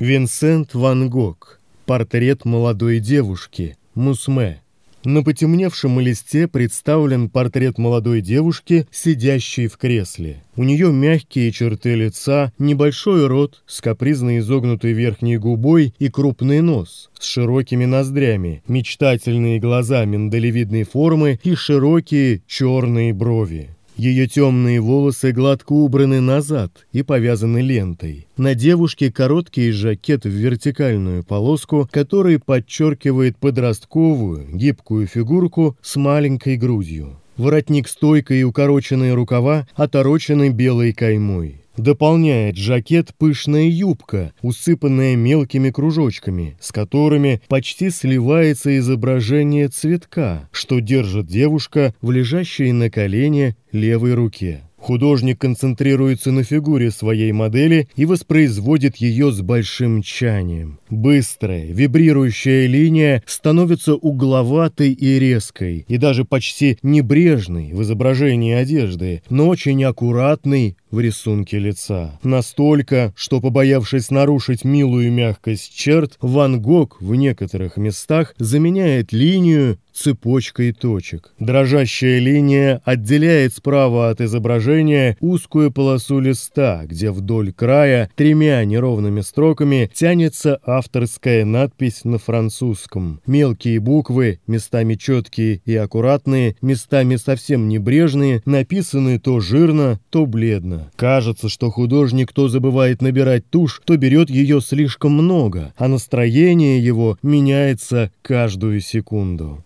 Винсент Ван Гог. Портрет молодой девушки. Мусме. На потемневшем листе представлен портрет молодой девушки, сидящей в кресле. У нее мягкие черты лица, небольшой рот с капризно изогнутой верхней губой и крупный нос с широкими ноздрями, мечтательные глаза миндалевидной формы и широкие черные брови. Ее темные волосы гладко убраны назад и повязаны лентой. На девушке короткий жакет в вертикальную полоску, который подчеркивает подростковую, гибкую фигурку с маленькой грудью. Воротник стойкой и укороченные рукава оторочены белой каймой. Дополняет жакет пышная юбка, усыпанная мелкими кружочками, с которыми почти сливается изображение цветка, что держит девушка в лежащей на колене левой руке. Художник концентрируется на фигуре своей модели и воспроизводит ее с большим тчанием. Быстрая, вибрирующая линия становится угловатой и резкой, и даже почти небрежной в изображении одежды, но очень аккуратной в рисунке лица. Настолько, что, побоявшись нарушить милую мягкость черт, Ван Гог в некоторых местах заменяет линию цепочкой точек. Дрожащая линия отделяет справа от изображения узкую полосу листа, где вдоль края тремя неровными строками тянется авторская надпись на французском. Мелкие буквы, местами четкие и аккуратные, местами совсем небрежные, написаны то жирно, то бледно. Кажется, что художник то забывает набирать тушь, то берет ее слишком много, а настроение его меняется каждую секунду.